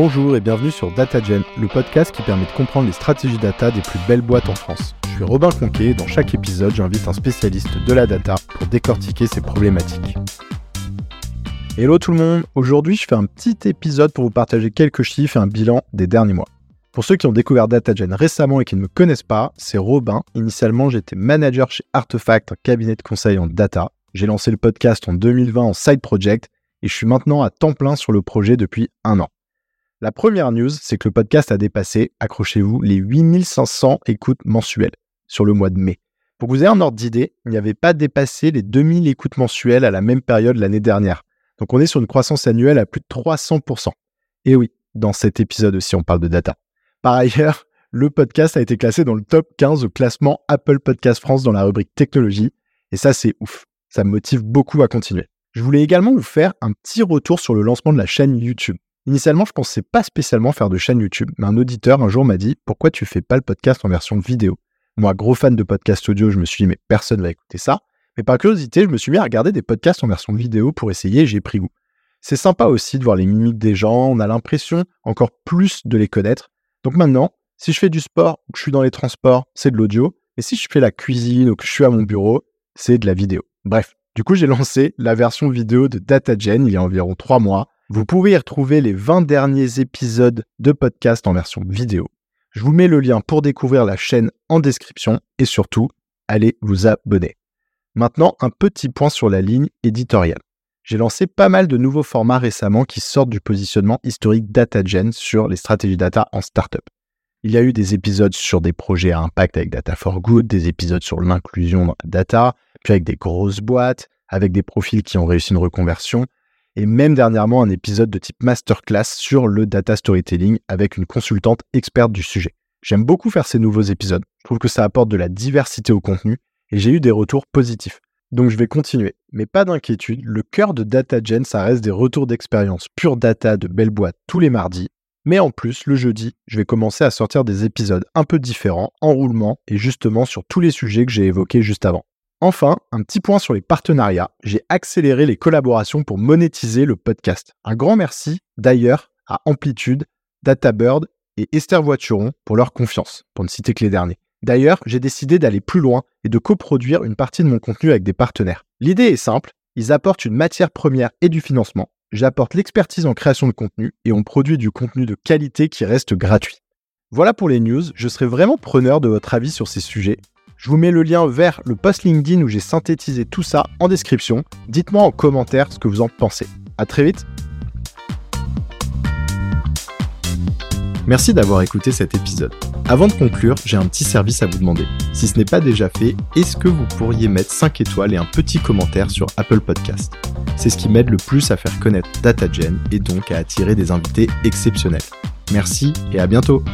Bonjour et bienvenue sur DataGen, le podcast qui permet de comprendre les stratégies data des plus belles boîtes en France. Je suis Robin Conquet et dans chaque épisode, j'invite un spécialiste de la data pour décortiquer ces problématiques. Hello tout le monde, aujourd'hui je fais un petit épisode pour vous partager quelques chiffres et un bilan des derniers mois. Pour ceux qui ont découvert DataGen récemment et qui ne me connaissent pas, c'est Robin. Initialement, j'étais manager chez Artefact, un cabinet de conseil en data. J'ai lancé le podcast en 2020 en side project et je suis maintenant à temps plein sur le projet depuis un an. La première news, c'est que le podcast a dépassé, accrochez-vous, les 8500 écoutes mensuelles sur le mois de mai. Pour que vous ayez un ordre d'idée, il n'y avait pas dépassé les 2000 écoutes mensuelles à la même période l'année dernière. Donc on est sur une croissance annuelle à plus de 300%. Et oui, dans cet épisode aussi, on parle de data. Par ailleurs, le podcast a été classé dans le top 15 au classement Apple Podcast France dans la rubrique technologie. Et ça, c'est ouf. Ça me motive beaucoup à continuer. Je voulais également vous faire un petit retour sur le lancement de la chaîne YouTube. Initialement, je pensais pas spécialement faire de chaîne YouTube, mais un auditeur un jour m'a dit pourquoi tu fais pas le podcast en version vidéo? Moi, gros fan de podcast audio, je me suis dit mais personne va écouter ça. Mais par curiosité, je me suis mis à regarder des podcasts en version vidéo pour essayer et j'ai pris goût. C'est sympa aussi de voir les mimiques des gens, on a l'impression encore plus de les connaître. Donc maintenant, si je fais du sport ou que je suis dans les transports, c'est de l'audio. Et si je fais la cuisine ou que je suis à mon bureau, c'est de la vidéo. Bref, du coup, j'ai lancé la version vidéo de DataGen il y a environ trois mois vous pouvez y retrouver les 20 derniers épisodes de podcast en version vidéo. Je vous mets le lien pour découvrir la chaîne en description et surtout, allez vous abonner. Maintenant, un petit point sur la ligne éditoriale. J'ai lancé pas mal de nouveaux formats récemment qui sortent du positionnement historique DataGen sur les stratégies data en startup. Il y a eu des épisodes sur des projets à impact avec Data for Good, des épisodes sur l'inclusion dans la data, puis avec des grosses boîtes, avec des profils qui ont réussi une reconversion, et même dernièrement un épisode de type masterclass sur le data storytelling avec une consultante experte du sujet. J'aime beaucoup faire ces nouveaux épisodes, je trouve que ça apporte de la diversité au contenu et j'ai eu des retours positifs. Donc je vais continuer, mais pas d'inquiétude, le cœur de DataGen, ça reste des retours d'expérience pure data de belle boîte tous les mardis, mais en plus, le jeudi, je vais commencer à sortir des épisodes un peu différents, en roulement, et justement sur tous les sujets que j'ai évoqués juste avant. Enfin, un petit point sur les partenariats. J'ai accéléré les collaborations pour monétiser le podcast. Un grand merci d'ailleurs à Amplitude, DataBird et Esther Voituron pour leur confiance, pour ne citer que les derniers. D'ailleurs, j'ai décidé d'aller plus loin et de coproduire une partie de mon contenu avec des partenaires. L'idée est simple, ils apportent une matière première et du financement, j'apporte l'expertise en création de contenu et on produit du contenu de qualité qui reste gratuit. Voilà pour les news, je serai vraiment preneur de votre avis sur ces sujets. Je vous mets le lien vers le post LinkedIn où j'ai synthétisé tout ça en description. Dites-moi en commentaire ce que vous en pensez. À très vite. Merci d'avoir écouté cet épisode. Avant de conclure, j'ai un petit service à vous demander. Si ce n'est pas déjà fait, est-ce que vous pourriez mettre 5 étoiles et un petit commentaire sur Apple Podcast? C'est ce qui m'aide le plus à faire connaître DataGen et donc à attirer des invités exceptionnels. Merci et à bientôt